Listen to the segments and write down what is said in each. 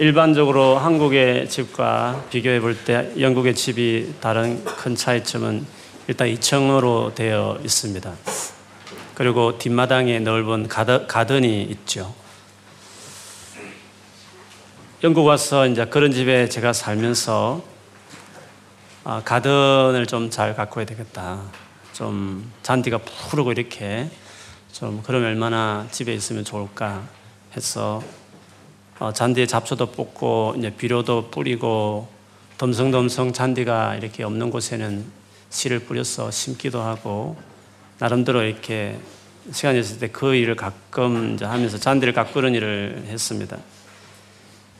일반적으로 한국의 집과 비교해 볼 때 영국의 집이 다른 큰 차이점은 일단 2층으로 되어 있습니다. 그리고 뒷마당에 넓은 가든, 이 있죠. 영국 와서 이제 그런 집에 제가 살면서 아, 가든을 좀 잘 가꿔야 되겠다. 좀 잔디가 푸르고 이렇게 좀 그러면 얼마나 집에 있으면 좋을까 해서 어, 잔디에 잡초도 뽑고 이제 비료도 뿌리고 덤성덤성 잔디가 이렇게 없는 곳에는 씨를 뿌려서 심기도 하고 나름대로 이렇게 시간이 있을 때 그 일을 가끔 이제 하면서 잔디를 가꾸는 일을 했습니다.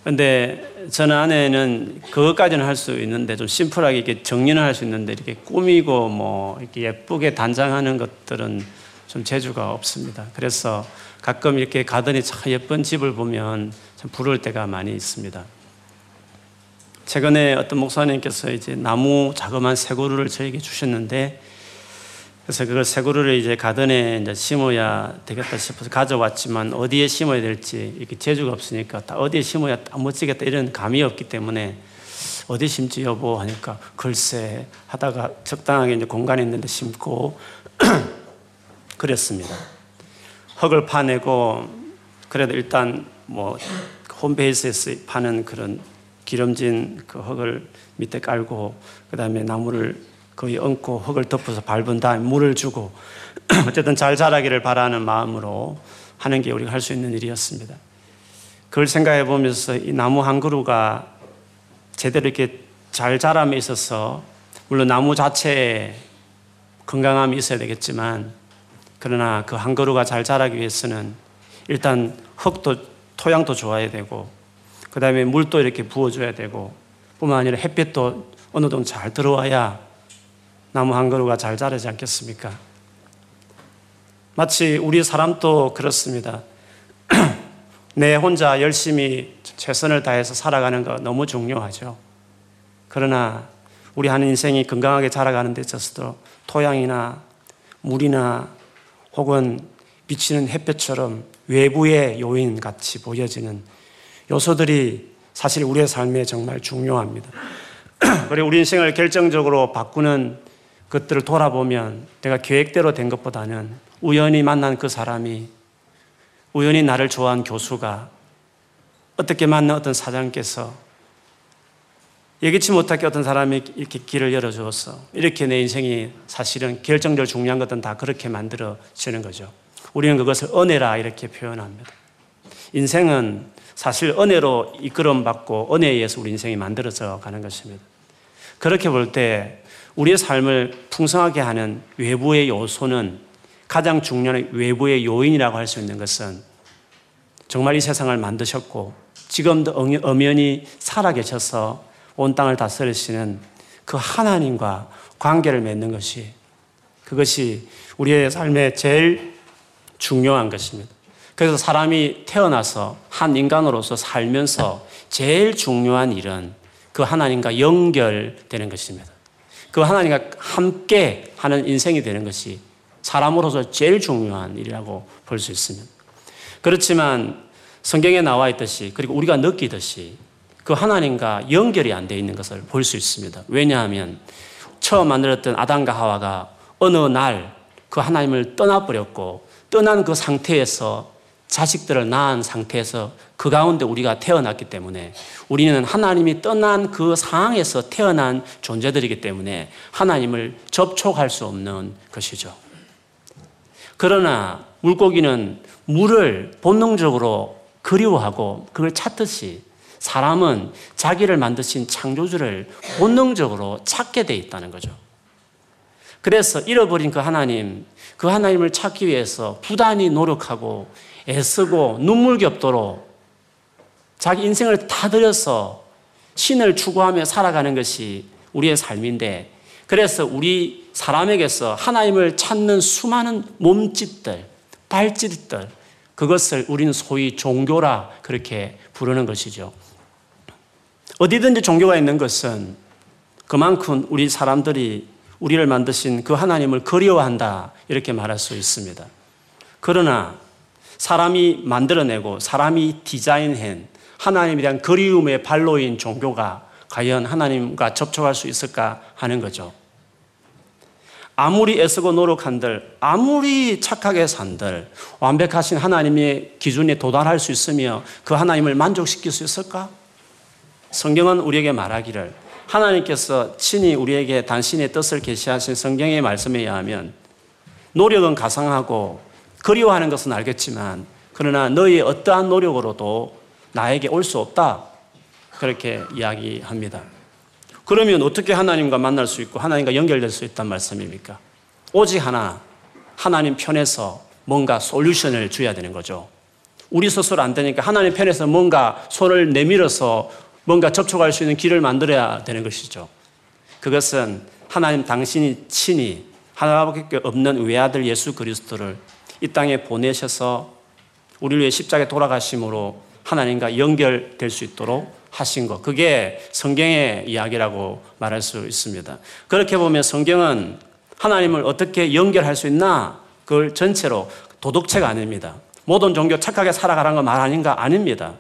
근데 저는 아내는 그것까지는 할 수 있는데 좀 심플하게 이렇게 정리는 할 수 있는데 이렇게 꾸미고 뭐 이렇게 예쁘게 단장하는 것들은 좀 재주가 없습니다. 그래서 가끔 이렇게 가더니 참 예쁜 집을 보면 참 부러울 때가 많이 있습니다. 최근에 어떤 목사님께서 이제 나무 자그마한 새고루를 저에게 주셨는데 그래서 그걸 새고루를 이제 가든에 이제 심어야 되겠다 싶어서 가져왔지만 어디에 심어야 될지 이렇게 재주가 없으니까 딱 어디에 심어야 딱 멋지겠다 이런 감이 없기 때문에 어디 심지 여보 하니까 글쎄 하다가 적당하게 이제 공간이 있는데 심고 그랬습니다. 흙을 파내고 그래도 일단 뭐 홈페이지에서 파는 그런 기름진 그 흙을 밑에 깔고 그 다음에 나무를 거의 얹고 흙을 덮어서 밟은 다음에 물을 주고 어쨌든 잘 자라기를 바라는 마음으로 하는 게 우리가 할 수 있는 일이었습니다. 그걸 생각해 보면서 이 나무 한 그루가 제대로 이렇게 잘 자람에 있어서 물론 나무 자체에 건강함이 있어야 되겠지만 그러나 그 한 그루가 잘 자라기 위해서는 일단 흙도 토양도 좋아야 되고 그 다음에 물도 이렇게 부어줘야 되고 뿐만 아니라 햇빛도 어느 정도 잘 들어와야 나무 한 그루가 잘 자라지 않겠습니까? 마치 우리 사람도 그렇습니다. 내 혼자 열심히 최선을 다해서 살아가는 거 너무 중요하죠. 그러나 우리 하는 인생이 건강하게 자라가는 데 있어서도 토양이나 물이나 혹은 비치는 햇볕처럼 외부의 요인 같이 보여지는 요소들이 사실 우리의 삶에 정말 중요합니다. 그리고 우리 인생을 결정적으로 바꾸는 그것들을 돌아보면 내가 계획대로 된 것보다는 우연히 만난 그 사람이 우연히 나를 좋아한 교수가 어떻게 만난 어떤 사장께서 예기치 못하게 어떤 사람이 이렇게 길을 열어주어서 이렇게 내 인생이 사실은 결정적으로 중요한 것은 다 그렇게 만들어지는 거죠. 우리는 그것을 은혜라 이렇게 표현합니다. 인생은 사실 은혜로 이끌음 받고 은혜에 의해서 우리 인생이 만들어져 가는 것입니다. 그렇게 볼 때 우리의 삶을 풍성하게 하는 외부의 요소는 가장 중요한 외부의 요인이라고 할 수 있는 것은 정말 이 세상을 만드셨고 지금도 엄연히 살아계셔서 온 땅을 다스리시는 그 하나님과 관계를 맺는 것이 그것이 우리의 삶에 제일 중요한 것입니다. 그래서 사람이 태어나서 한 인간으로서 살면서 제일 중요한 일은 그 하나님과 연결되는 것입니다. 그 하나님과 함께 하는 인생이 되는 것이 사람으로서 제일 중요한 일이라고 볼 수 있습니다. 그렇지만 성경에 나와 있듯이 그리고 우리가 느끼듯이 그 하나님과 연결이 안 되어 있는 것을 볼 수 있습니다. 왜냐하면 처음 만들었던 아담과 하와가 어느 날 그 하나님을 떠나버렸고 떠난 그 상태에서 자식들을 낳은 상태에서 그 가운데 우리가 태어났기 때문에 우리는 하나님이 떠난 그 상황에서 태어난 존재들이기 때문에 하나님을 접촉할 수 없는 것이죠. 그러나 물고기는 물을 본능적으로 그리워하고 그걸 찾듯이 사람은 자기를 만드신 창조주를 본능적으로 찾게 돼 있다는 거죠. 그래서 잃어버린 그 하나님, 그 하나님을 찾기 위해서 부단히 노력하고 애쓰고 눈물겹도록 자기 인생을 다 들여서 신을 추구하며 살아가는 것이 우리의 삶인데 그래서 우리 사람에게서 하나님을 찾는 수많은 몸짓들, 발짓들, 그것을 우리는 소위 종교라 그렇게 부르는 것이죠. 어디든지 종교가 있는 것은 그만큼 우리 사람들이 우리를 만드신 그 하나님을 그리워한다 이렇게 말할 수 있습니다. 그러나 사람이 만들어내고 사람이 디자인한 하나님에 대한 그리움의 발로인 종교가 과연 하나님과 접촉할 수 있을까 하는 거죠. 아무리 애쓰고 노력한들, 아무리 착하게 산들, 완벽하신 하나님의 기준에 도달할 수 있으며 그 하나님을 만족시킬 수 있을까? 성경은 우리에게 말하기를 하나님께서 친히 우리에게 당신의 뜻을 계시하신 성경의 말씀에 의하면 노력은 가상하고 그리워하는 것은 알겠지만 그러나 너희 어떠한 노력으로도 나에게 올 수 없다. 그렇게 이야기합니다. 그러면 어떻게 하나님과 만날 수 있고 하나님과 연결될 수 있단 말씀입니까? 오직 하나, 하나님 편에서 뭔가 솔루션을 줘야 되는 거죠. 우리 스스로 안 되니까 하나님 편에서 뭔가 손을 내밀어서 뭔가 접촉할 수 있는 길을 만들어야 되는 것이죠. 그것은 하나님 당신이 친히 하나밖에 없는 외아들 예수 그리스도를 이 땅에 보내셔서 우리를 위해 십자가에 돌아가심으로 하나님과 연결될 수 있도록 하신 것. 그게 성경의 이야기라고 말할 수 있습니다. 그렇게 보면 성경은 하나님을 어떻게 연결할 수 있나? 그걸 전체로 도덕체가 아닙니다. 모든 종교 착하게 살아가라는 거말 아닌가? 아닙니다.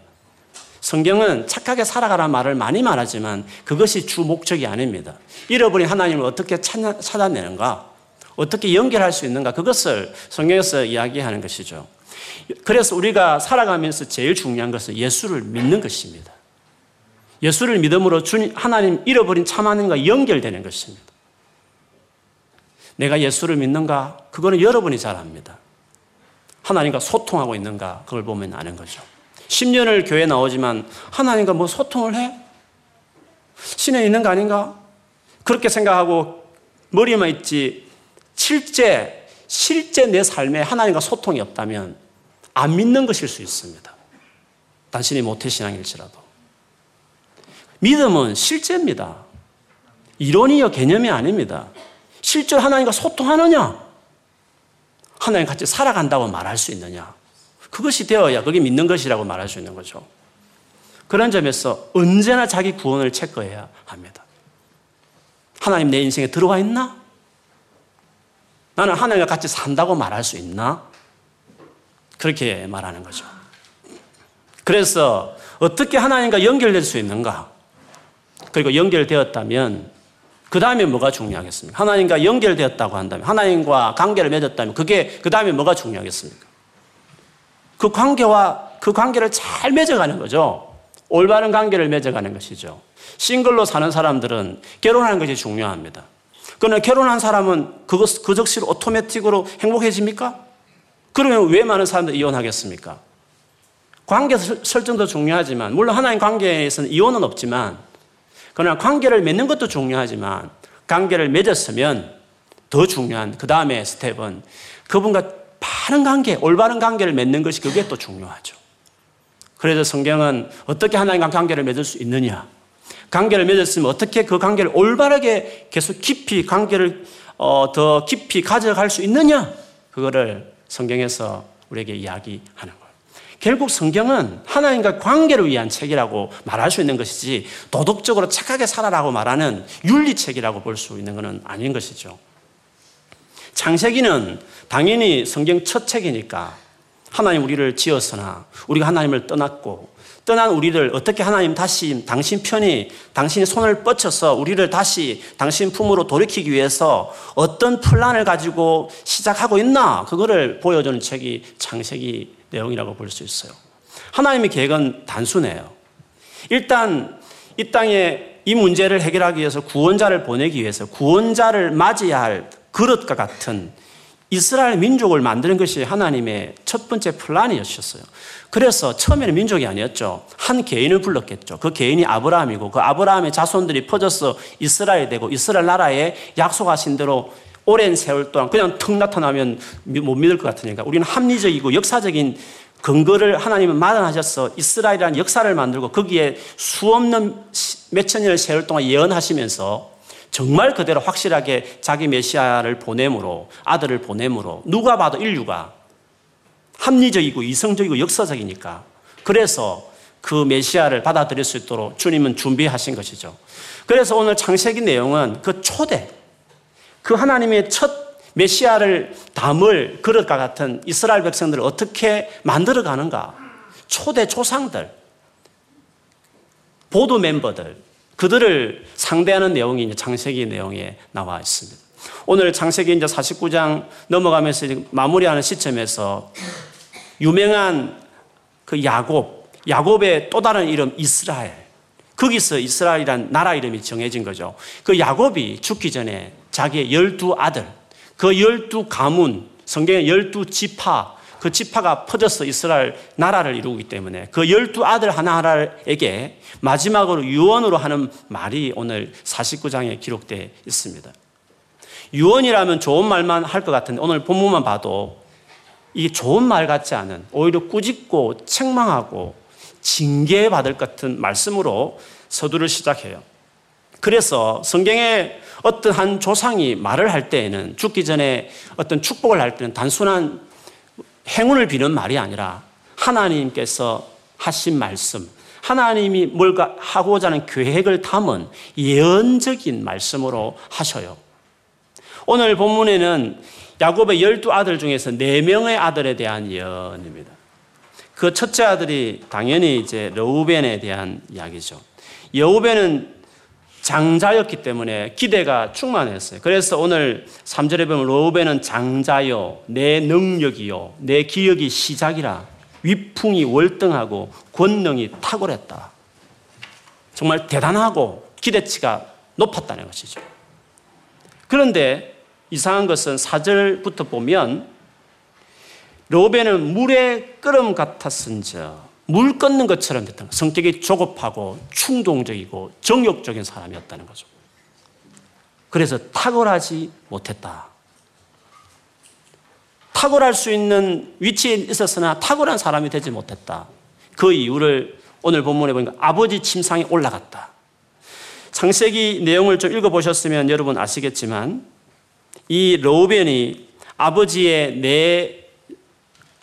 성경은 착하게 살아가라는 말을 많이 말하지만 그것이 주 목적이 아닙니다. 잃어버린 하나님을 어떻게 찾아내는가? 어떻게 연결할 수 있는가? 그것을 성경에서 이야기하는 것이죠. 그래서 우리가 살아가면서 제일 중요한 것은 예수를 믿는 것입니다. 예수를 믿음으로 주님, 하나님 잃어버린 참 하나님과 연결되는 것입니다. 내가 예수를 믿는가? 그거는 여러분이 잘 압니다. 하나님과 소통하고 있는가? 그걸 보면 아는 거죠. 10년을 교회 나오지만 하나님과 뭐 소통을 해? 신에 있는 거 아닌가? 그렇게 생각하고 머리만 있지 실제 실제 내 삶에 하나님과 소통이 없다면 안 믿는 것일 수 있습니다. 당신이 모태신앙일지라도. 믿음은 실제입니다. 이론이요, 개념이 아닙니다. 실제로 하나님과 소통하느냐? 하나님 같이 살아간다고 말할 수 있느냐? 그것이 되어야 그게 믿는 것이라고 말할 수 있는 거죠. 그런 점에서 언제나 자기 구원을 체크해야 합니다. 하나님 내 인생에 들어와 있나? 나는 하나님과 같이 산다고 말할 수 있나? 그렇게 말하는 거죠. 그래서 어떻게 하나님과 연결될 수 있는가? 그리고 연결되었다면 그 다음에 뭐가 중요하겠습니까? 하나님과 연결되었다고 한다면, 하나님과 관계를 맺었다면, 그게 그 다음에 뭐가 중요하겠습니까? 그 관계와 그 관계를 잘 맺어가는 거죠. 올바른 관계를 맺어가는 것이죠. 싱글로 사는 사람들은 결혼하는 것이 중요합니다. 그러나 결혼한 사람은 그것, 그 즉시로 오토매틱으로 행복해집니까? 그러면 왜 많은 사람들이 이혼하겠습니까? 관계 설정도 중요하지만, 물론 하나님 관계에서는 이혼은 없지만, 그러나 관계를 맺는 것도 중요하지만 관계를 맺었으면 더 중요한 그 다음에 스텝은 그분과 바른 관계, 올바른 관계를 맺는 것이 그게 또 중요하죠. 그래서 성경은 어떻게 하나님과 관계를 맺을 수 있느냐? 관계를 맺었으면 어떻게 그 관계를 올바르게 계속 깊이 관계를 어, 더 깊이 가져갈 수 있느냐? 그거를 성경에서 우리에게 이야기하는 결국 성경은 하나님과 관계를 위한 책이라고 말할 수 있는 것이지 도덕적으로 착하게 살아라고 말하는 윤리책이라고 볼 수 있는 것은 아닌 것이죠. 창세기는 당연히 성경 첫 책이니까 하나님 우리를 지었으나 우리가 하나님을 떠났고 떠난 우리를 어떻게 하나님 다시 당신 편이 당신의 손을 뻗쳐서 우리를 다시 당신 품으로 돌이키기 위해서 어떤 플랜을 가지고 시작하고 있나 그거를 보여주는 책이 창세기 내용이라고 볼 수 있어요. 하나님의 계획은 단순해요. 일단 이 땅에 이 문제를 해결하기 위해서 구원자를 보내기 위해서 구원자를 맞이해야 할 그릇과 같은 이스라엘 민족을 만드는 것이 하나님의 첫 번째 플랜이었어요. 그래서 처음에는 민족이 아니었죠. 한 개인을 불렀겠죠. 그 개인이 아브라함이고 그 아브라함의 자손들이 퍼져서 이스라엘 되고 이스라엘 나라에 약속하신 대로 오랜 세월 동안 그냥 턱 나타나면 못 믿을 것 같으니까 우리는 합리적이고 역사적인 근거를 하나님은 마련하셔서 이스라엘이라는 역사를 만들고 거기에 수없는 몇천 년의 세월 동안 예언하시면서 정말 그대로 확실하게 자기 메시아를 보냄으로 아들을 보냄으로 누가 봐도 인류가 합리적이고 이성적이고 역사적이니까 그래서 그 메시아를 받아들일 수 있도록 주님은 준비하신 것이죠. 그래서 오늘 창세기 내용은 그 초대 그 하나님의 첫 메시아를 담을 그릇과 같은 이스라엘 백성들을 어떻게 만들어 가는가? 초대 조상들. 보도 멤버들 그들을 상대하는 내용이 이제 창세기 내용에 나와 있습니다. 오늘 창세기 이제 49장 넘어가면서 마무리하는 시점에서 유명한 그 야곱, 야곱의 또 다른 이름 이스라엘. 거기서 이스라엘이란 나라 이름이 정해진 거죠. 그 야곱이 죽기 전에 자기의 열두 아들, 그 열두 가문, 성경의 열두 지파, 그 지파가 퍼져서 이스라엘 나라를 이루기 때문에 그 열두 아들 하나하나에게 마지막으로 유언으로 하는 말이 오늘 49장에 기록되어 있습니다. 유언이라면 좋은 말만 할 것 같은데 오늘 본문만 봐도 이게 좋은 말 같지 않은 오히려 꾸짖고 책망하고 징계받을 같은 말씀으로 서두를 시작해요. 그래서 성경에 어떤 한 조상이 말을 할 때에는 죽기 전에 어떤 축복을 할 때는 단순한 행운을 비는 말이 아니라 하나님께서 하신 말씀, 하나님이 뭘가 하고자 하는 계획을 담은 예언적인 말씀으로 하셔요. 오늘 본문에는 야곱의 열두 아들 중에서 네 명의 아들에 대한 예언입니다. 그 첫째 아들이 당연히 이제 러우벤에 대한 이야기죠. 여우벤은 장자였기 때문에 기대가 충만했어요. 그래서 오늘 3절에 보면 로벤은 장자요, 내 능력이요, 내 기억이 시작이라 위풍이 월등하고 권능이 탁월했다. 정말 대단하고 기대치가 높았다는 것이죠. 그런데 이상한 것은 4절부터 보면 로벤은 물의 끓음 같았은즉 물 끊는 것처럼 됐던 거. 성격이 조급하고 충동적이고 정욕적인 사람이었다는 거죠. 그래서 탁월하지 못했다. 탁월할 수 있는 위치에 있었으나 탁월한 사람이 되지 못했다. 그 이유를 오늘 본문에 보니까 아버지 침상에 올라갔다. 창세기 내용을 좀 읽어보셨으면 여러분 아시겠지만 이 로벤이 아버지의 내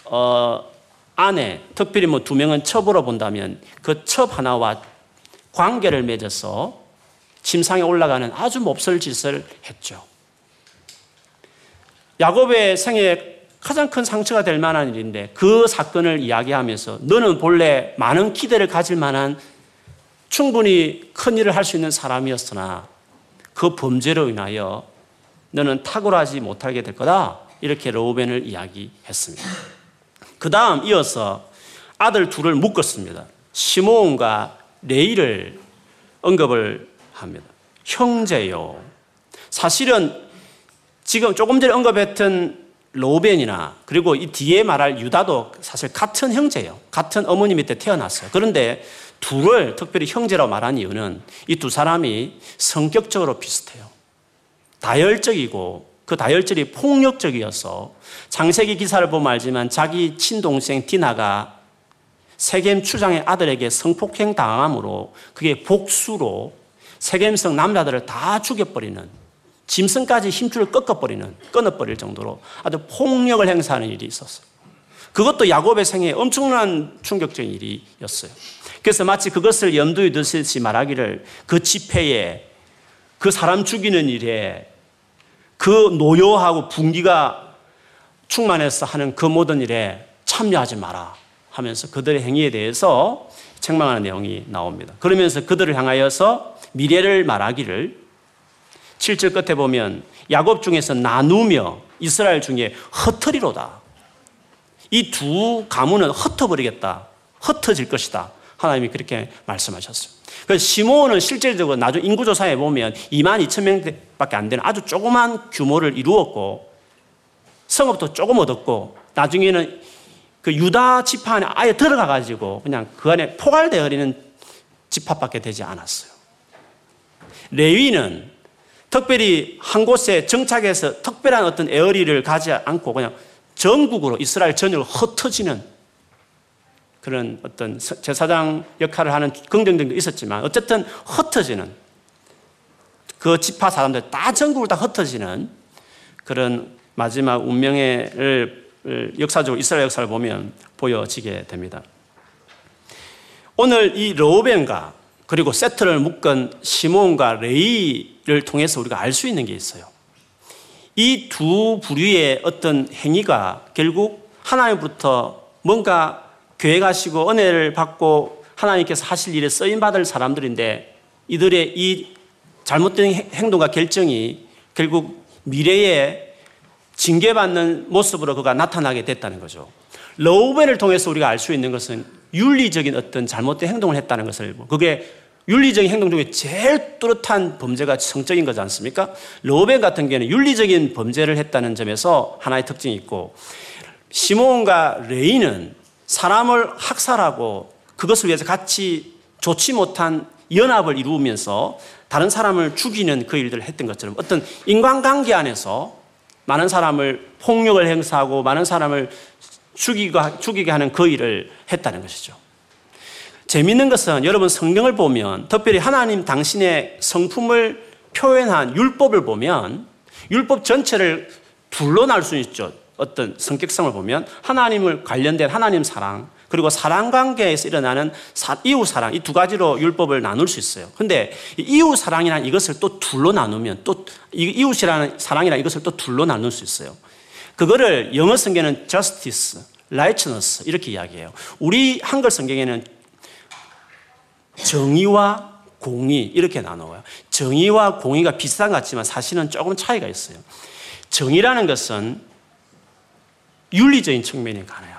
어, 안에 특별히 뭐 두 명은 첩으로 본다면 그 첩 하나와 관계를 맺어서 침상에 올라가는 아주 몹쓸 짓을 했죠. 야곱의 생에 가장 큰 상처가 될 만한 일인데 그 사건을 이야기하면서 너는 본래 많은 기대를 가질 만한 충분히 큰 일을 할 수 있는 사람이었으나 그 범죄로 인하여 너는 탁월하지 못하게 될 거다. 이렇게 로벤을 이야기했습니다. 그 다음 이어서 아들 둘을 묶었습니다. 시몬과 레이를 언급을 합니다. 형제요. 사실은 지금 조금 전에 언급했던 로벤이나 그리고 이 뒤에 말할 유다도 사실 같은 형제예요. 같은 어머니 밑에 태어났어요. 그런데 둘을 특별히 형제라고 말한 이유는 이 두 사람이 성격적으로 비슷해요. 다혈적이고 그 다혈질이 폭력적이어서 장세기 기사를 보면 알지만 자기 친동생 디나가 세겜 추장의 아들에게 성폭행 당함으로 그게 복수로 세겜성 남자들을 다 죽여버리는 짐승까지 힘줄을 꺾어버리는 끊어버릴 정도로 아주 폭력을 행사하는 일이 있었어요. 그것도 야곱의 생에 엄청난 충격적인 일이었어요. 그래서 마치 그것을 염두에 두듯이 말하기를 그 집회에 그 사람 죽이는 일에 그 노여하고 분기가 충만해서 하는 그 모든 일에 참여하지 마라 하면서 그들의 행위에 대해서 책망하는 내용이 나옵니다. 그러면서 그들을 향하여서 미래를 말하기를 7절 끝에 보면 야곱 중에서 나누며 이스라엘 중에 흩어리로다. 이 두 가문은 흩어버리겠다. 흩어질 것이다. 하나님이 그렇게 말씀하셨어요. 그래서 시몬은 실질적으로 나중 인구조사에 보면 2만 2천 명밖에 안 되는 아주 조그만 규모를 이루었고 성읍도 조금 얻었고 나중에는 그 유다 지파 안에 아예 들어가 가지고 그냥 그 안에 포괄되어 버리는 집합밖에 되지 않았어요. 레위는 특별히 한 곳에 정착해서 특별한 어떤 에어리를 가지 않고 그냥 전국으로 이스라엘 전역을 흩어지는 그런 어떤 제사장 역할을 하는 긍정적인 게 있었지만 어쨌든 흩어지는 그 지파 사람들 다 전국을 다 흩어지는 그런 마지막 운명의 역사적으로 이스라엘 역사를 보면 보여지게 됩니다. 오늘 이 로벤과 그리고 세트를 묶은 시몬과 레이를 통해서 우리가 알 수 있는 게 있어요. 이 두 부류의 어떤 행위가 결국 하나님부터 뭔가 계획하시고 은혜를 받고 하나님께서 하실 일에 쓰임 받을 사람들인데 이들의 이 잘못된 행동과 결정이 결국 미래에 징계받는 모습으로 그가 나타나게 됐다는 거죠. 러우벤을 통해서 우리가 알 수 있는 것은 윤리적인 어떤 잘못된 행동을 했다는 것을 그게 윤리적인 행동 중에 제일 뚜렷한 범죄가 성적인 거지 않습니까? 로벤 같은 경우는 윤리적인 범죄를 했다는 점에서 하나의 특징이 있고 시몬과 레이는 사람을 학살하고 그것을 위해서 같이 좋지 못한 연합을 이루면서 다른 사람을 죽이는 그 일들을 했던 것처럼 어떤 인간관계 안에서 많은 사람을 폭력을 행사하고 많은 사람을 죽이고, 죽이게 하는 그 일을 했다는 것이죠. 재미있는 것은 여러분 성경을 보면 특별히 하나님 당신의 성품을 표현한 율법을 보면 율법 전체를 둘로 날수 있죠. 어떤 성격성을 보면 하나님을 관련된 하나님 사랑 그리고 사랑 관계에서 일어나는 사, 이웃 사랑 이 두 가지로 율법을 나눌 수 있어요. 근데 이웃 사랑이란 이것을 또 둘로 나누면 또 이웃이라는 사랑이란 이것을 또 둘로 나눌 수 있어요. 그거를 영어 성경에는 justice, righteousness 이렇게 이야기해요. 우리 한글 성경에는 정의와 공의 이렇게 나눠요. 정의와 공의가 비슷한 것 같지만 사실은 조금 차이가 있어요. 정의라는 것은 윤리적인 측면이 강해요.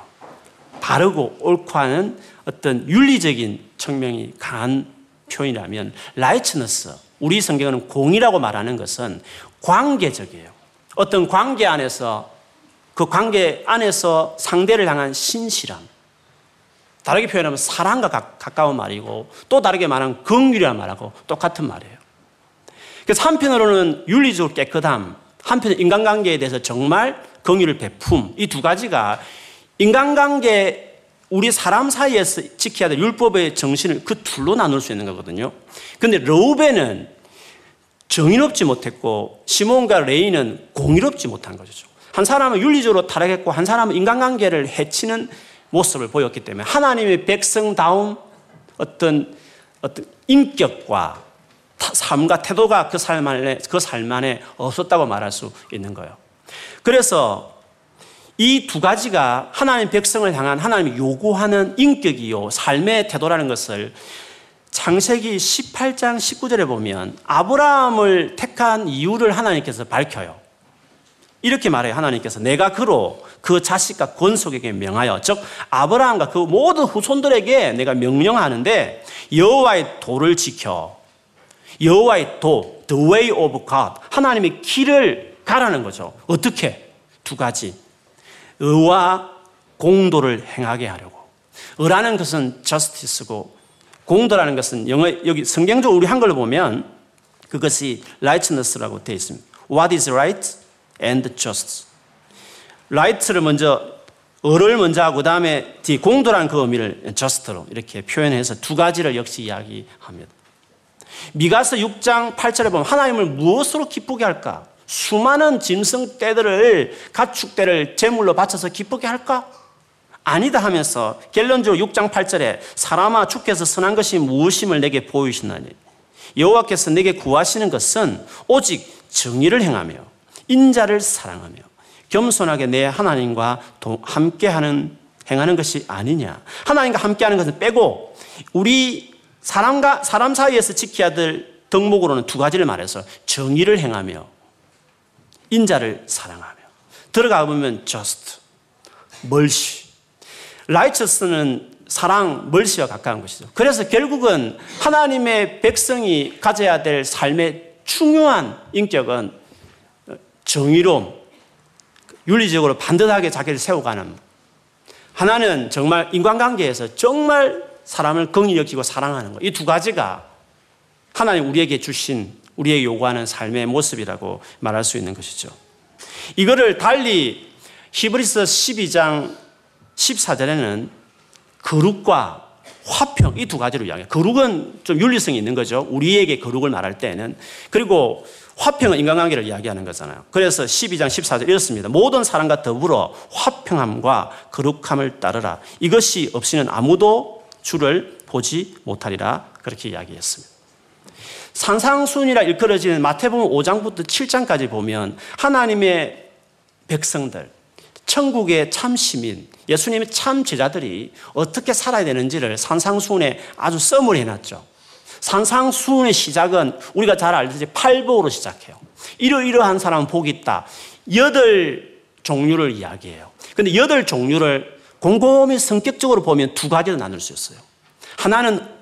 바르고 옳고 하는 어떤 윤리적인 측면이 강한 표현이라면 라이츠너스 우리 성경은 공이라고 말하는 것은 관계적이에요. 어떤 관계 안에서 그 관계 안에서 상대를 향한 신실함 다르게 표현하면 사랑과 가까운 말이고 또 다르게 말하면 긍휼이란 말하고 똑같은 말이에요. 그래서 한편으로는 윤리적으로 깨끗함, 한편은 인간관계에 대해서 정말 긍휼을 베품 이 두 가지가 인간관계 우리 사람 사이에서 지켜야 될 율법의 정신을 그 둘로 나눌 수 있는 거거든요. 근데 로벤은 정의롭지 못했고 시몬과 레이는 공의롭지 못한 거죠. 한 사람은 윤리적으로 타락했고 한 사람은 인간관계를 해치는 모습을 보였기 때문에 하나님의 백성다운 어떤 어떤 인격과 삶과 태도가 그 삶 안에 그 삶 안에 없었다고 말할 수 있는 거예요. 그래서 이 두 가지가 하나님 백성을 향한 하나님이 요구하는 인격이요 삶의 태도라는 것을 창세기 18장 19절에 보면 아브라함을 택한 이유를 하나님께서 밝혀요. 이렇게 말해요. 하나님께서 내가 그로 그 자식과 권속에게 명하여 즉 아브라함과 그 모든 후손들에게 내가 명령하는데 여호와의 도를 지켜 여호와의 도 the way of God 하나님의 길을 가라는 거죠. 어떻게? 두 가지. 의와 공도를 행하게 하려고. 의라는 것은 justice고 공도라는 것은 영어 여기 성경적으로 우리 한글로 보면 그것이 righteousness라고 되어 있습니다. What is right and just. right를 먼저 어를 먼저 하고 그다음에 뒤 공도라는 그 의미를 just로 이렇게 표현해서 두 가지를 역시 이야기합니다. 미가서 6장 8절에 보면 하나님을 무엇으로 기쁘게 할까? 수많은 짐승 떼들을 가축 떼를 제물로 바쳐서 기쁘게 할까? 아니다 하면서 결론적으로 6장 8절에 사람아 주께서 선한 것이 무엇임을 내게 보이시나니 여호와께서 내게 구하시는 것은 오직 정의를 행하며 인자를 사랑하며 겸손하게 내 하나님과 함께하는 행하는 것이 아니냐. 하나님과 함께하는 것은 빼고 우리 사람과 사람 사이에서 지켜야 될 덕목으로는 두 가지를 말해서 정의를 행하며 인자를 사랑하며 들어가 보면 just 멀시 righteous는 사랑 멀시와 가까운 것이죠. 그래서 결국은 하나님의 백성이 가져야 될 삶의 중요한 인격은 정의로움, 윤리적으로 반듯하게 자기를 세워가는 하나는 정말 인간관계에서 정말 사람을 긍히 여기고 사랑하는 것. 이 두 가지가 하나님 우리에게 주신 우리에게 요구하는 삶의 모습이라고 말할 수 있는 것이죠. 이거를 달리 히브리서 12장 14절에는 거룩과 화평 이 두 가지로 이야기해요. 거룩은 좀 윤리성이 있는 거죠. 우리에게 거룩을 말할 때는 그리고 화평은 인간관계를 이야기하는 거잖아요. 그래서 12장 14절 이렇습니다. 모든 사람과 더불어 화평함과 거룩함을 따르라. 이것이 없이는 아무도 주를 보지 못하리라. 그렇게 이야기했습니다. 산상순이라 일컬어지는 마태복음 5장부터 7장까지 보면 하나님의 백성들, 천국의 참 시민, 예수님의 참 제자들이 어떻게 살아야 되는지를 산상수훈에 아주 써머리 해놨죠. 산상수훈의 시작은 우리가 잘 알듯이 팔복으로 시작해요. 이러이러한 사람은 복이 있다. 여덟 종류를 이야기해요. 근데 여덟 종류를 곰곰이 성격적으로 보면 두 가지로 나눌 수 있어요. 하나는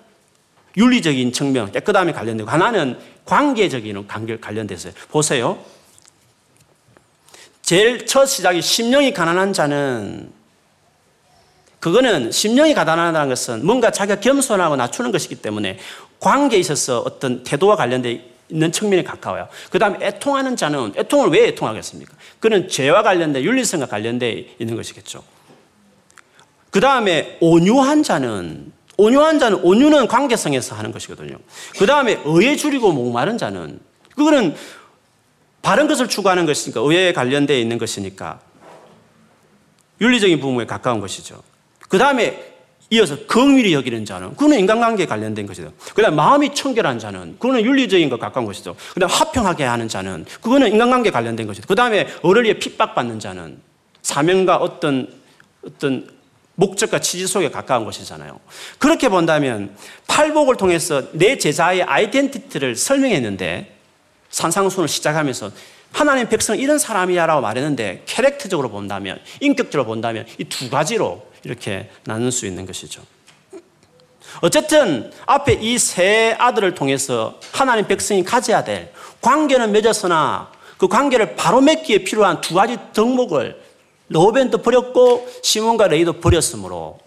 윤리적인 측면, 깨끗함에 관련되고, 하나는 관계적인 관계 관련돼서요. 보세요. 제일 첫 시작이 심령이 가난한 자는 그거는 심령이 가난하다는 것은 뭔가 자기가 겸손하고 낮추는 것이기 때문에 관계에 있어서 어떤 태도와 관련된 있는 측면에 가까워요. 그 다음에 애통하는 자는 애통을 왜 애통하겠습니까? 그는 죄와 관련된 윤리성과 관련돼 있는 것이겠죠. 그 다음에 온유한 자는 온유한 자는 온유는 관계성에서 하는 것이거든요. 그 다음에 의에 줄이고 목마른 자는 그거는 바른 것을 추구하는 것이니까 의에 관련되어 있는 것이니까 윤리적인 부분에 가까운 것이죠. 그 다음에 이어서 긍휼히 여기는 자는 그거는 인간관계에 관련된 것이죠. 그다음 마음이 청결한 자는 그거는 윤리적인 것 가까운 것이죠. 그다음 화평하게 하는 자는 그거는 인간관계에 관련된 것이죠. 그다음에 어를 위해 핍박받는 자는 사명과 어떤 어떤 목적과 취지 속에 가까운 것이잖아요. 그렇게 본다면 팔복을 통해서 내 제자의 아이덴티티를 설명했는데 산상순을 시작하면서 하나님 백성 이런 사람이야라고 말했는데 캐릭터적으로 본다면 인격적으로 본다면 이 두 가지로 이렇게 나눌 수 있는 것이죠. 어쨌든 앞에 이 세 아들을 통해서 하나님 백성이 가져야 될 관계는 맺었으나 그 관계를 바로 맺기에 필요한 두 가지 덕목을 로벤도 버렸고 시몬과 레이도 버렸으므로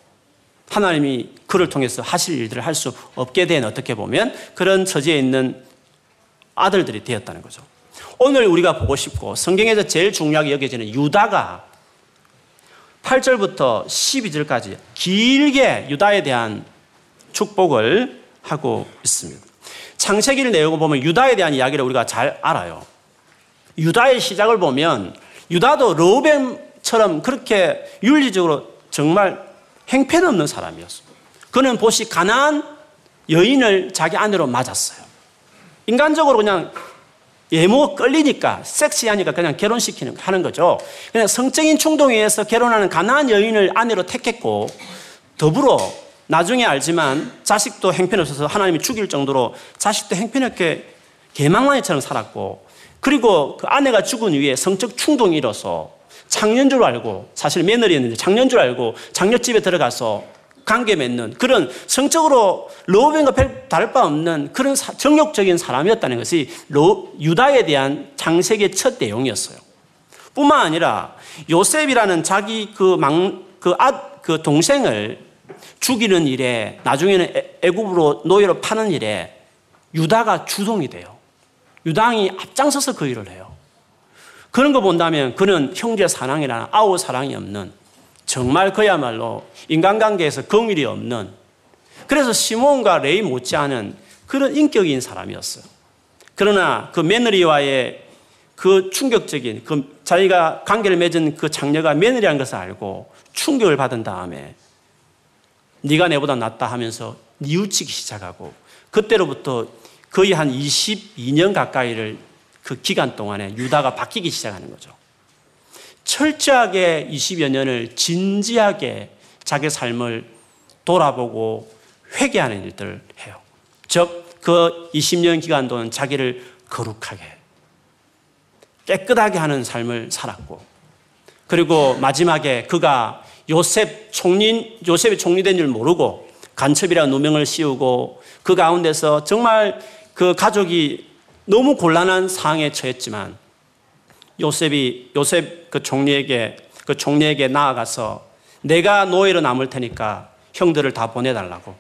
하나님이 그를 통해서 하실 일들을 할 수 없게 된 어떻게 보면 그런 처지에 있는 아들들이 되었다는 거죠. 오늘 우리가 보고 싶고 성경에서 제일 중요하게 여겨지는 유다가 8절부터 12절까지 길게 유다에 대한 축복을 하고 있습니다. 창세기를 내용을 보면 유다에 대한 이야기를 우리가 잘 알아요. 유다의 시작을 보면 유다도 로벤 처럼 그렇게 윤리적으로 정말 행편없는 사람이었어. 그는 보시 가난 여인을 자기 아내로 맞았어요. 인간적으로 그냥 예모 끌리니까 섹시하니까 그냥 결혼시키는 하는 거죠. 그냥 성적인 충동에 의해서 결혼하는 가난한 여인을 아내로 택했고 더불어 나중에 알지만 자식도 행편없어서 하나님이 죽일 정도로 자식도 행편없게 개망만이처럼 살았고 그리고 그 아내가 죽은 이후에 성적 충동이 일어서 장년 줄 알고 사실 며느리였는데 장년 줄 알고 장녀집에 들어가서 관계 맺는 그런 성적으로 로벤과 다를 바 없는 그런 정욕적인 사람이었다는 것이 로, 유다에 대한 장세기의 첫 내용이었어요. 뿐만 아니라 요셉이라는 자기 그 망, 그 아, 그 동생을 죽이는 일에 나중에는 애굽으로 노예로 파는 일에 유다가 주동이 돼요. 유당이 앞장서서 그 일을 해요. 그런 거 본다면 그는 형제 사랑이나 아우 사랑이 없는 정말 그야말로 인간관계에서 긍일이 없는 그래서 시몬과 레이 못지않은 그런 인격인 사람이었어요. 그러나 그 며느리와의 그 충격적인 그 자기가 관계를 맺은 그 장녀가 며느리라는 것을 알고 충격을 받은 다음에 네가 내보다 낫다 하면서 뉘우치기 시작하고 그때로부터 거의 한 22년 가까이를 그 기간 동안에 유다가 바뀌기 시작하는 거죠. 철저하게 20여 년을 진지하게 자기 삶을 돌아보고 회개하는 일들을 해요. 즉, 그 20년 기간 동안 자기를 거룩하게, 깨끗하게 하는 삶을 살았고, 그리고 마지막에 그가 요셉 총리, 요셉이 총리된 줄 모르고 간첩이라는 누명을 씌우고 그 가운데서 정말 그 가족이 너무 곤란한 상황에 처했지만 요셉이 요셉 그 총리에게 그 총리에게 나아가서 내가 노예로 남을 테니까 형들을 다 보내달라고.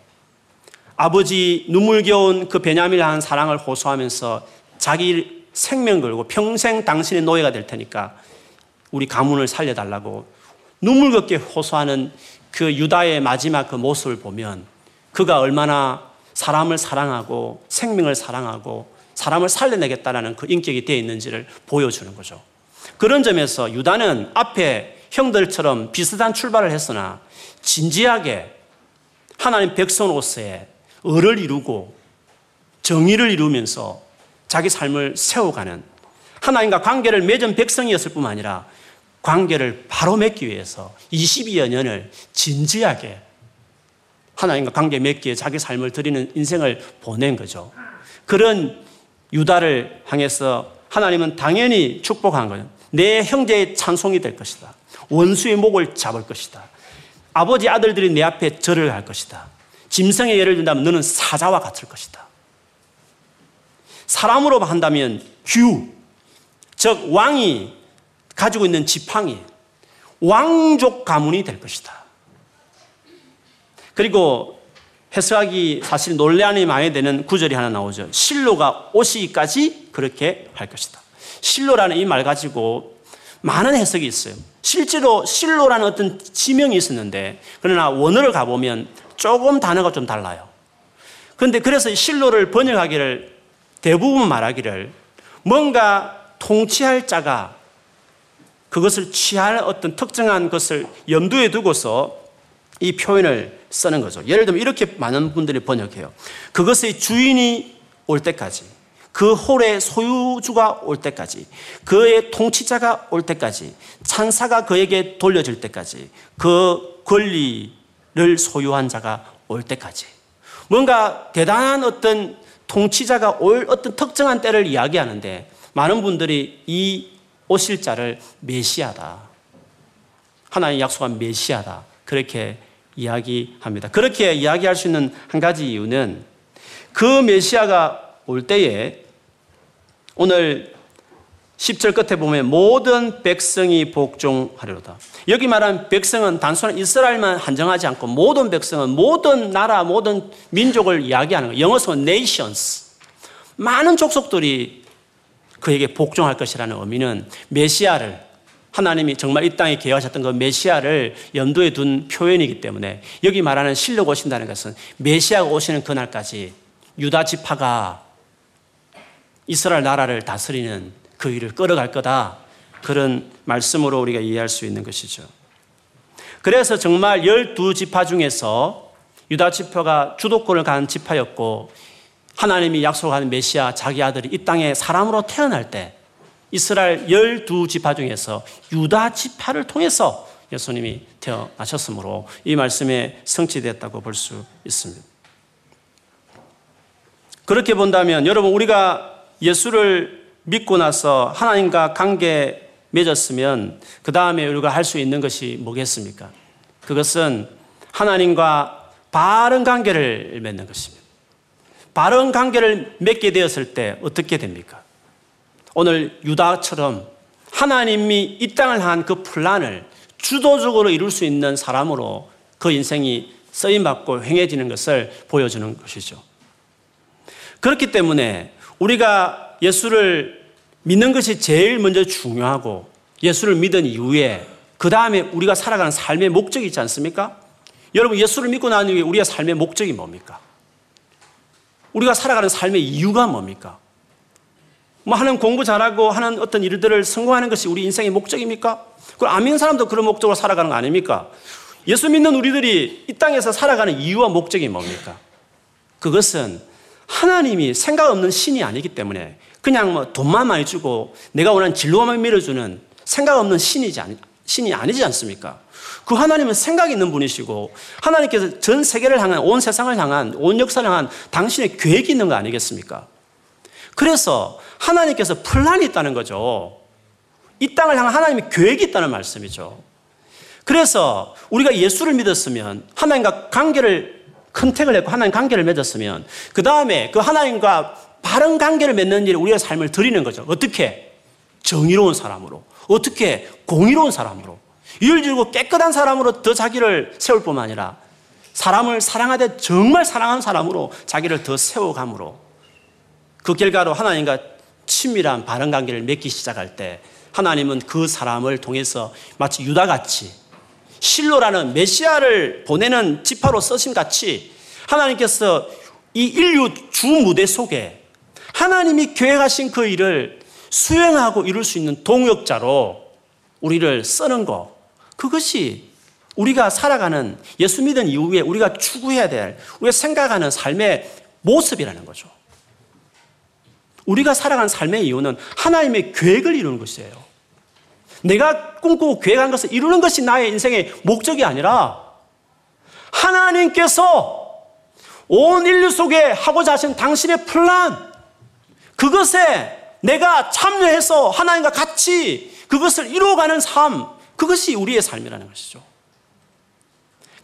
아버지 눈물겨운 그 베냐민을 한 사랑을 호소하면서 자기 생명 걸고 평생 당신의 노예가 될 테니까 우리 가문을 살려달라고 눈물겹게 호소하는 그 유다의 마지막 그 모습을 보면 그가 얼마나 사람을 사랑하고 생명을 사랑하고 사람을 살려내겠다라는 그 인격이 되어 있는지를 보여주는 거죠. 그런 점에서 유다는 앞에 형들처럼 비슷한 출발을 했으나 진지하게 하나님 백성으로서의 을을 이루고 정의를 이루면서 자기 삶을 세워가는 하나님과 관계를 맺은 백성이었을 뿐만 아니라 관계를 바로 맺기 위해서 22여 년을 진지하게 하나님과 관계 맺기에 자기 삶을 드리는 인생을 보낸 거죠. 그런 유다를 향해서 하나님은 당연히 축복한 거예요. 내 형제의 찬송이 될 것이다. 원수의 목을 잡을 것이다. 아버지 아들들이 내 앞에 절을 할 것이다. 짐승의 예를 든다면 너는 사자와 같을 것이다. 사람으로 한다면 규, 즉 왕이 가지고 있는 지팡이, 왕족 가문이 될 것이다. 그리고 해석하기 사실 논란이 많이 되는 구절이 하나 나오죠. 실로가 오시기까지 그렇게 할 것이다. 실로라는 이 말 가지고 많은 해석이 있어요. 실제로 실로라는 어떤 지명이 있었는데 그러나 원어를 가보면 조금 단어가 좀 달라요. 그런데 그래서 실로를 번역하기를 대부분 말하기를 뭔가 통치할 자가 그것을 취할 어떤 특정한 것을 염두에 두고서 이 표현을 쓰는 거죠. 예를 들면 이렇게 많은 분들이 번역해요. 그것의 주인이 올 때까지, 그 홀의 소유주가 올 때까지, 그의 통치자가 올 때까지, 찬사가 그에게 돌려질 때까지, 그 권리를 소유한 자가 올 때까지. 뭔가 대단한 어떤 통치자가 올 어떤 특정한 때를 이야기하는데 많은 분들이 이 오실 자를 메시아다. 하나님 약속한 메시아다. 그렇게 이야기합니다. 그렇게 이야기할 수 있는 한 가지 이유는 그 메시아가 올 때에 오늘 10절 끝에 보면 모든 백성이 복종하리로다. 여기 말한 백성은 단순한 이스라엘만 한정하지 않고 모든 백성은 모든 나라, 모든 민족을 이야기하는 거예요. 영어로는 nations. 많은 족속들이 그에게 복종할 것이라는 의미는 메시아를 하나님이 정말 이 땅에 계획하셨던 그 메시아를 염두에 둔 표현이기 때문에 여기 말하는 실력 오신다는 것은 메시아가 오시는 그날까지 유다 지파가 이스라엘 나라를 다스리는 그 일을 끌어갈 거다. 그런 말씀으로 우리가 이해할 수 있는 것이죠. 그래서 정말 열두 지파 중에서 유다 지파가 주도권을 가는 지파였고 하나님이 약속한 메시아 자기 아들이 이 땅에 사람으로 태어날 때 이스라엘 열두 지파 중에서 유다 지파를 통해서 예수님이 태어나셨으므로 이 말씀에 성취됐다고 볼 수 있습니다. 그렇게 본다면 여러분 우리가 예수를 믿고 나서 하나님과 관계 맺었으면 그 다음에 우리가 할 수 있는 것이 뭐겠습니까? 그것은 하나님과 바른 관계를 맺는 것입니다. 바른 관계를 맺게 되었을 때 어떻게 됩니까? 오늘 유다처럼 하나님이 이 땅을 향한 그 플란을 주도적으로 이룰 수 있는 사람으로 그 인생이 쓰임받고 행해지는 것을 보여주는 것이죠. 그렇기 때문에 우리가 예수를 믿는 것이 제일 먼저 중요하고 예수를 믿은 이후에 그 다음에 우리가 살아가는 삶의 목적이 있지 않습니까? 여러분 예수를 믿고 난 이후에 우리의 삶의 목적이 뭡니까? 우리가 살아가는 삶의 이유가 뭡니까? 뭐 하는 공부 잘하고 하는 어떤 일들을 성공하는 것이 우리 인생의 목적입니까? 안 믿는 사람도 그런 목적으로 살아가는 거 아닙니까? 예수 믿는 우리들이 이 땅에서 살아가는 이유와 목적이 뭡니까? 그것은 하나님이 생각 없는 신이 아니기 때문에 그냥 뭐 돈만 많이 주고 내가 원하는 진로만 밀어주는 생각 없는 신이지 아니, 신이 아니지 않습니까? 그 하나님은 생각 있는 분이시고 하나님께서 전 세계를 향한 온 세상을 향한 온 역사를 향한 당신의 계획이 있는 거 아니겠습니까? 그래서 하나님께서 플란이 있다는 거죠. 이 땅을 향한 하나님의 계획이 있다는 말씀이죠. 그래서 우리가 예수를 믿었으면 하나님과 관계를 컨택을 했고 하나님 관계를 맺었으면 그 다음에 그 하나님과 바른 관계를 맺는 일에 우리의 삶을 드리는 거죠. 어떻게? 정의로운 사람으로. 어떻게? 공의로운 사람으로. 이율지고 깨끗한 사람으로 더 자기를 세울 뿐만 아니라 사람을 사랑하되 정말 사랑하는 사람으로 자기를 더 세워감으로 그 결과로 하나님과 친밀한 바른 관계를 맺기 시작할 때 하나님은 그 사람을 통해서 마치 유다같이 실로라는 메시아를 보내는 지파로 쓰신 같이 하나님께서 이 인류 주 무대 속에 하나님이 계획하신 그 일을 수행하고 이룰 수 있는 동역자로 우리를 쓰는 것. 그것이 우리가 살아가는 예수 믿은 이후에 우리가 추구해야 될, 우리가 생각하는 삶의 모습이라는 거죠. 우리가 살아가는 삶의 이유는 하나님의 계획을 이루는 것이에요. 내가 꿈꾸고 계획한 것을 이루는 것이 나의 인생의 목적이 아니라 하나님께서 온 인류 속에 하고자 하신 당신의 플란, 그것에 내가 참여해서 하나님과 같이 그것을 이루어가는 삶, 그것이 우리의 삶이라는 것이죠.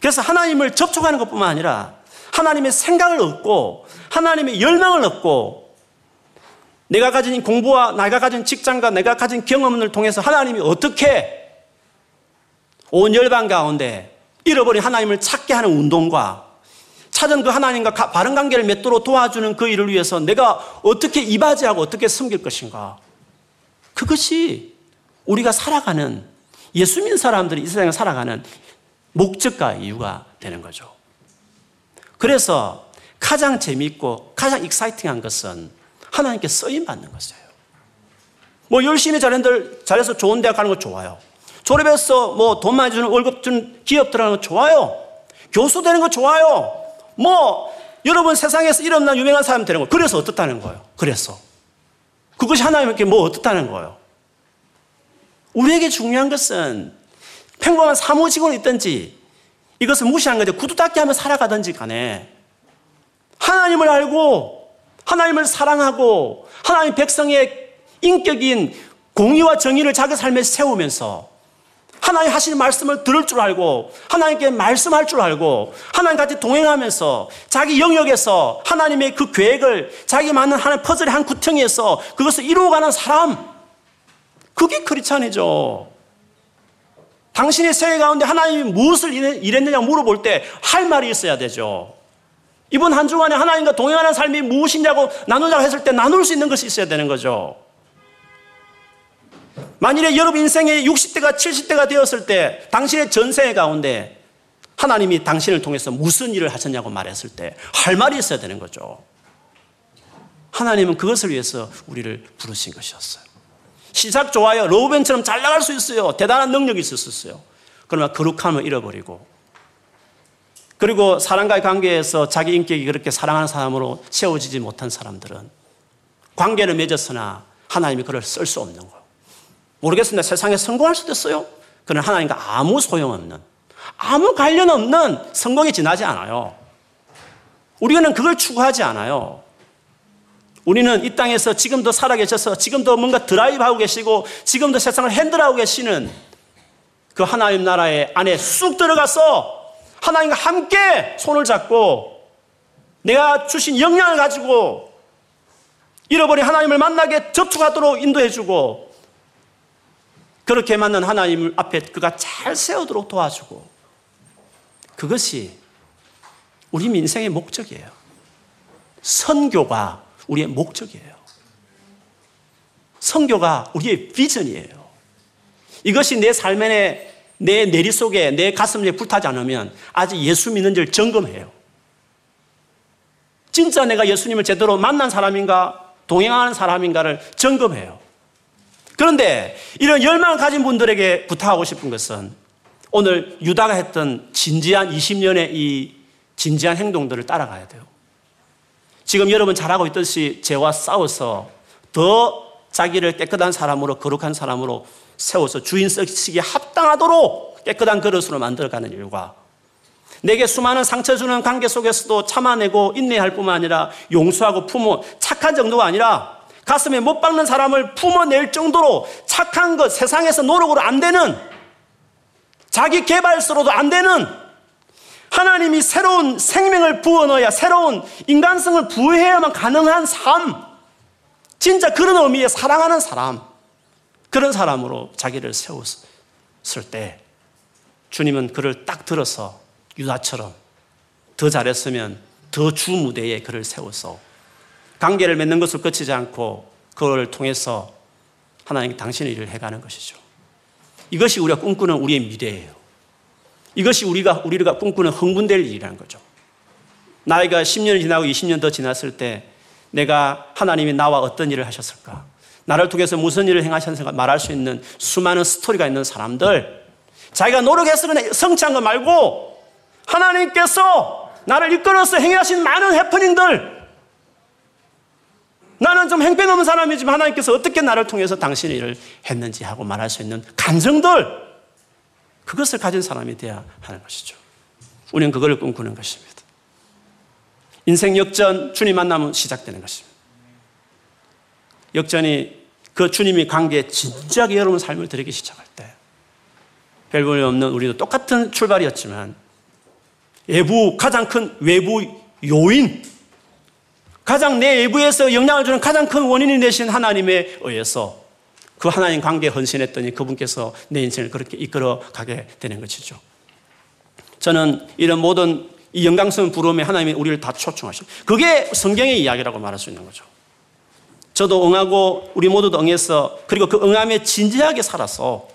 그래서 하나님을 접촉하는 것뿐만 아니라 하나님의 생각을 얻고 하나님의 열망을 얻고 내가 가진 공부와 내가 가진 직장과 내가 가진 경험을 통해서 하나님이 어떻게 온 열방 가운데 잃어버린 하나님을 찾게 하는 운동과 찾은 그 하나님과 바른 관계를 맺도록 도와주는 그 일을 위해서 내가 어떻게 이바지하고 어떻게 섬길 것인가. 그것이 우리가 살아가는 예수 믿는 사람들이 이 세상에 살아가는 목적과 이유가 되는 거죠. 그래서 가장 재미있고 가장 익사이팅한 것은 하나님께 쓰임 받는 것이에요. 뭐 열심히 잘했들 잘해서 좋은 대학 가는 거 좋아요. 졸업해서 뭐 돈 많이 주는 월급 준 기업 들어가는 거 좋아요. 교수 되는 거 좋아요. 뭐 여러분 세상에서 일어난 유명한 사람 되는 거 그래서 어떻다는 거예요. 그래서 그것이 하나님께 뭐 어떻다는 거예요. 우리에게 중요한 것은 평범한 사무직원이 있든지 이것을 무시하는 거죠. 구두 닦기 하며 살아가든지 간에 하나님을 알고 하나님을 사랑하고 하나님 백성의 인격인 공의와 정의를 자기 삶에 세우면서 하나님 하시는 말씀을 들을 줄 알고 하나님께 말씀할 줄 알고 하나님 같이 동행하면서 자기 영역에서 하나님의 그 계획을 자기 맞는 하나님 퍼즐의 한 구덩이에서 그것을 이루어가는 사람 그게 크리스찬이죠. 당신의 생애 가운데 하나님이 무엇을 일했느냐 물어볼 때 할 말이 있어야 되죠. 이번 한 주간에 하나님과 동행하는 삶이 무엇이냐고 나누자고 했을 때 나눌 수 있는 것이 있어야 되는 거죠. 만일에 여러분 인생의 60대가 70대가 되었을 때 당신의 전생 가운데 하나님이 당신을 통해서 무슨 일을 하셨냐고 말했을 때 할 말이 있어야 되는 거죠. 하나님은 그것을 위해서 우리를 부르신 것이었어요. 시작 좋아요. 로우벤처럼 잘 나갈 수 있어요. 대단한 능력이 있었어요. 그러나 거룩함을 잃어버리고 그리고 사람과의 관계에서 자기 인격이 그렇게 사랑하는 사람으로 세워지지 못한 사람들은 관계를 맺었으나 하나님이 그를 쓸 수 없는 거예요. 모르겠습니다. 세상에 성공할 수도 있어요. 그러나 하나님과 아무 소용없는, 아무 관련 없는 성공이 지나지 않아요. 우리는 그걸 추구하지 않아요. 우리는 이 땅에서 지금도 살아계셔서 지금도 뭔가 드라이브하고 계시고 지금도 세상을 핸들하고 계시는 그 하나님 나라의 안에 쑥 들어가서 하나님과 함께 손을 잡고 내가 주신 역량을 가지고 잃어버린 하나님을 만나게 접촉하도록 인도해주고 그렇게 맞는 하나님 앞에 그가 잘 세우도록 도와주고 그것이 우리 민생의 목적이에요. 선교가 우리의 목적이에요. 성교가 우리의 비전이에요. 이것이 내 삶의 내 내리 속에 내 가슴에 불타지 않으면 아직 예수 믿는지를 점검해요. 진짜 내가 예수님을 제대로 만난 사람인가 동행하는 사람인가를 점검해요. 그런데 이런 열망을 가진 분들에게 부탁하고 싶은 것은 오늘 유다가 했던 진지한 20년의 이 진지한 행동들을 따라가야 돼요. 지금 여러분 잘하고 있듯이 죄와 싸워서 더 자기를 깨끗한 사람으로 거룩한 사람으로 세워서 주인 쓰기에 합당하도록 깨끗한 그릇으로 만들어가는 일과 내게 수많은 상처 주는 관계 속에서도 참아내고 인내할 뿐만 아니라 용서하고 품어 착한 정도가 아니라 가슴에 못 박는 사람을 품어낼 정도로 착한 것 세상에서 노력으로 안 되는 자기 개발서로도 안 되는 하나님이 새로운 생명을 부어 넣어야 새로운 인간성을 부여해야만 가능한 삶. 진짜 그런 의미의 사랑하는 사람. 그런 사람으로 자기를 세웠을 때 주님은 그를 딱 들어서 유다처럼 더 잘했으면 더 주 무대에 그를 세워서 관계를 맺는 것을 거치지 않고 그걸 통해서 하나님 당신의 일을 해가는 것이죠. 이것이 우리가 꿈꾸는 우리의 미래예요. 이것이 우리가, 우리가 꿈꾸는 흥분될 일이라는 거죠. 나이가 10년이 지나고 20년 더 지났을 때 내가 하나님이 나와 어떤 일을 하셨을까? 나를 통해서 무슨 일을 행하셨을까? 말할 수 있는 수많은 스토리가 있는 사람들. 자기가 노력해서 성취한 거 말고 하나님께서 나를 이끌어서 행하신 많은 해프닝들. 나는 좀 행패 넘은 사람이지만 하나님께서 어떻게 나를 통해서 당신의 일을 했는지 하고 말할 수 있는 감정들, 그것을 가진 사람이 되어야 하는 것이죠. 우리는 그걸 꿈꾸는 것입니다. 인생 역전, 주님 만나면 시작되는 것입니다. 역전이 그 주님이 관계에 진지하게 여러분 삶을 들이기 시작할 때, 별 볼일 없는 우리도 똑같은 출발이었지만, 외부, 가장 큰 외부 요인, 가장 내 외부에서 영향을 주는 가장 큰 원인이 되신 하나님에 의해서 그 하나님 관계에 헌신했더니 그분께서 내 인생을 그렇게 이끌어 가게 되는 것이죠. 저는 이런 모든 이 영광스러운 부름에 하나님이 우리를 다 초청하시고 그게 성경의 이야기라고 말할 수 있는 거죠. 저도 응하고 우리 모두도 응해서 그리고 그 응함에 진지하게 살아서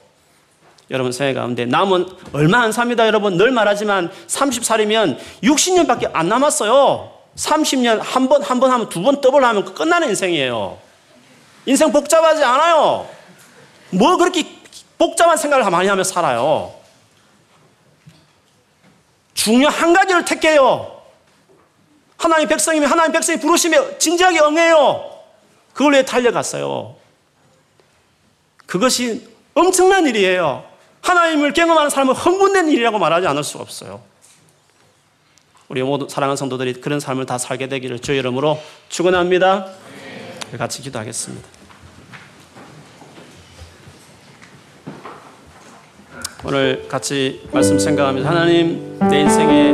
여러분 생애 가운데 남은 얼마 안 삽니다 여러분. 늘 말하지만 30살이면 60년밖에 안 남았어요. 30년 한 번 한 번 하면 두 번 더블 하면 끝나는 인생이에요. 인생 복잡하지 않아요. 뭐 그렇게 복잡한 생각을 많이 하며 살아요? 중요한 한 가지를 택해요. 하나님 백성이면 하나님 백성이 부르시며 진지하게 응해요. 그걸 위해 달려갔어요. 그것이 엄청난 일이에요. 하나님을 경험하는 삶은 흥분된 일이라고 말하지 않을 수가 없어요. 우리 모두 사랑하는 성도들이 그런 삶을 다 살게 되기를 주의 이름으로 축원합니다. 같이 기도하겠습니다. 오늘 같이 말씀 생각하면서 하나님 내 인생에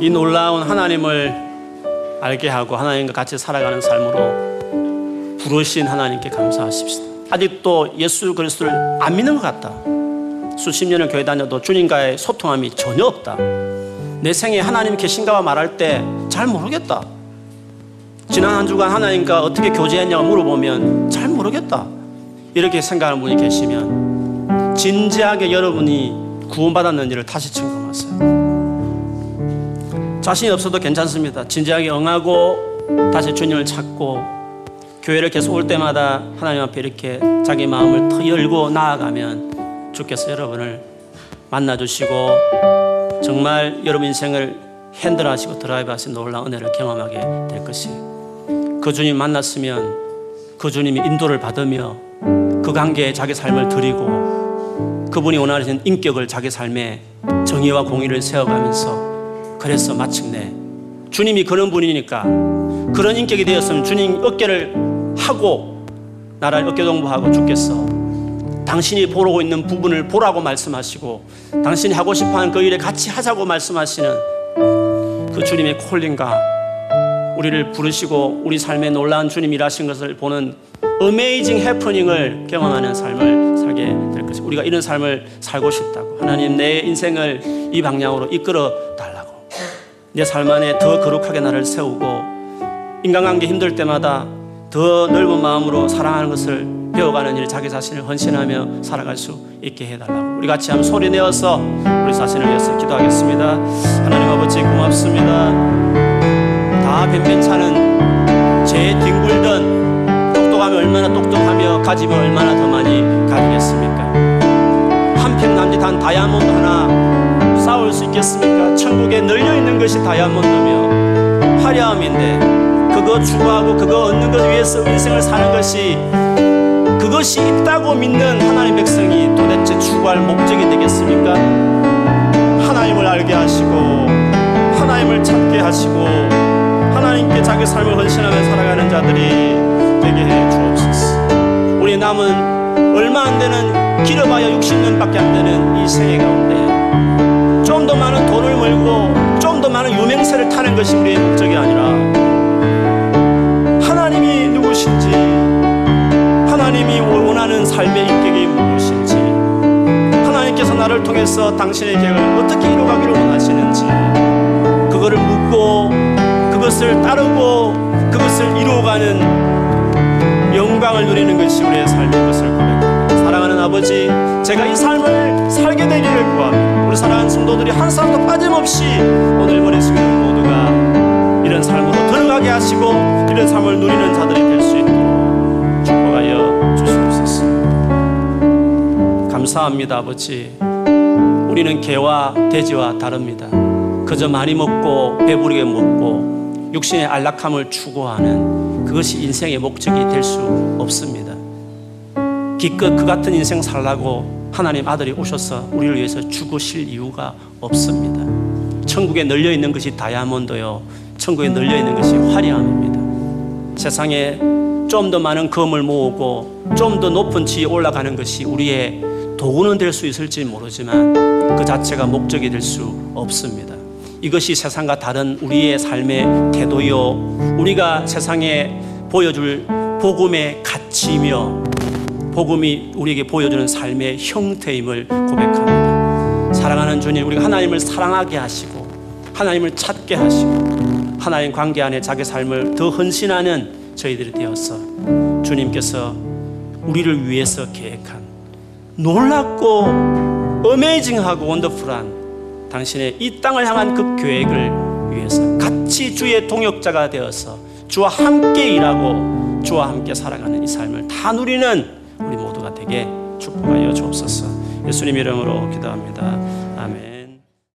이 놀라운 하나님을 알게 하고 하나님과 같이 살아가는 삶으로 부르신 하나님께 감사하십시다. 아직도 예수 그리스도를 안 믿는 것 같다. 수십 년을 교회 다녀도 주님과의 소통함이 전혀 없다. 내 생에 하나님 계신가와 말할 때 잘 모르겠다. 지난 한 주간 하나님과 어떻게 교제했냐고 물어보면 잘 모르겠다. 이렇게 생각하는 분이 계시면 진지하게 여러분이 구원받았는지를 다시 점검하세요. 자신이 없어도 괜찮습니다. 진지하게 응하고 다시 주님을 찾고 교회를 계속 올 때마다 하나님 앞에 이렇게 자기 마음을 더 열고 나아가면 주께서 여러분을 만나주시고 정말 여러분 인생을 핸들하시고 드라이브하신 놀라운 은혜를 경험하게 될 것이에요. 그 주님 만났으면 그 주님이 인도를 받으며 그 관계에 자기 삶을 드리고 그분이 원하는 인격을 자기 삶에 정의와 공의를 세워가면서 그래서 마침내 주님이 그런 분이니까 그런 인격이 되었으면 주님 어깨를 하고 나라를 어깨 동무하고 주께서 당신이 보고 있는 부분을 보라고 말씀하시고 당신이 하고 싶어하는 그 일에 같이 하자고 말씀하시는 그 주님의 콜링과 우리를 부르시고 우리 삶에 놀라운 주님 일하신 것을 보는 어메이징 해프닝을 경험하는 삶을 살게 될 것입니다. 우리가 이런 삶을 살고 싶다고 하나님 내 인생을 이 방향으로 이끌어 달라고 내 삶 안에 더 거룩하게 나를 세우고 인간관계 힘들 때마다 더 넓은 마음으로 사랑하는 것을 배워가는 일 자기 자신을 헌신하며 살아갈 수 있게 해달라고. 우리 같이 한번 소리 내어서 우리 자신을 위해서 기도하겠습니다. 하나님 아버지 고맙습니다. 다 변변찮은 제 뒹굴던 똑똑하면 얼마나 똑똑하며 가지면 얼마나 더 많이 가지겠습니까? 한 평 남짓한 다이아몬드 하나 쌓을 수 있겠습니까? 천국에 널려 있는 것이 다이아몬드며 화려함인데 그거 추구하고 그거 얻는 것 위해서 인생을 사는 것이 그것이 있다고 믿는 하나님 백성이 도대체 추구할 목적이 되겠습니까? 하나님을 알게 하시고 하나님을 찾게 하시고 하나님께 자기 삶을 헌신하며 살아가는 자들이 되게 해 주옵소서. 우리 남은 얼마 안 되는 길어봐야 60년밖에 안 되는 이 생애 가운데 좀 더 많은 돈을 벌고 좀 더 많은 유명세를 타는 것이 우리의 목적이 아니라 하나님이 누구신지 하나님이 원하는 삶의 인격이 무엇인지 하나님께서 나를 통해서 당신의 계획을 어떻게 이루어가기를 원하시는지 그거를 묻고 그것을 따르고 그것을 이루어가는 영광을 누리는 것이 우리의 삶인 것을 고백합니다. 사랑하는 아버지, 제가 이 삶을 살게 되기를 구합니다. 사랑하는 성도들이 한 사람도 빠짐없이 오늘 머리 숙이는 모두가 이런 삶으로 들어가게 하시고 이런 삶을 누리는 자들이 될 수 있도록 축복하여 주시옵소서. 감사합니다, 아버지. 우리는 개와 돼지와 다릅니다. 그저 많이 먹고 배부르게 먹고 육신의 안락함을 추구하는 그것이 인생의 목적이 될 수 없습니다. 기껏 그 같은 인생 살라고 하나님 아들이 오셔서 우리를 위해서 죽으실 이유가 없습니다. 천국에 널려 있는 것이 다이아몬드요. 천국에 널려 있는 것이 화려함입니다. 세상에 좀 더 많은 금을 모으고 좀 더 높은 지에 올라가는 것이 우리의 도구는 될 수 있을지 모르지만 그 자체가 목적이 될 수 없습니다. 이것이 세상과 다른 우리의 삶의 태도요. 우리가 세상에 보여줄 복음의 가치며 복음이 우리에게 보여주는 삶의 형태임을 고백합니다. 사랑하는 주님, 우리가 하나님을 사랑하게 하시고 하나님을 찾게 하시고 하나님 관계 안에 자기 삶을 더 헌신하는 저희들이 되어서 주님께서 우리를 위해서 계획한 놀랍고 어메이징하고 원더풀한 당신의 이 땅을 향한 그 계획을 위해서 같이 주의 동역자가 되어서 주와 함께 일하고 주와 함께 살아가는 이 삶을 다 누리는 우리 모두가 되게 축복하여 주옵소서. 예수님 이름으로 기도합니다.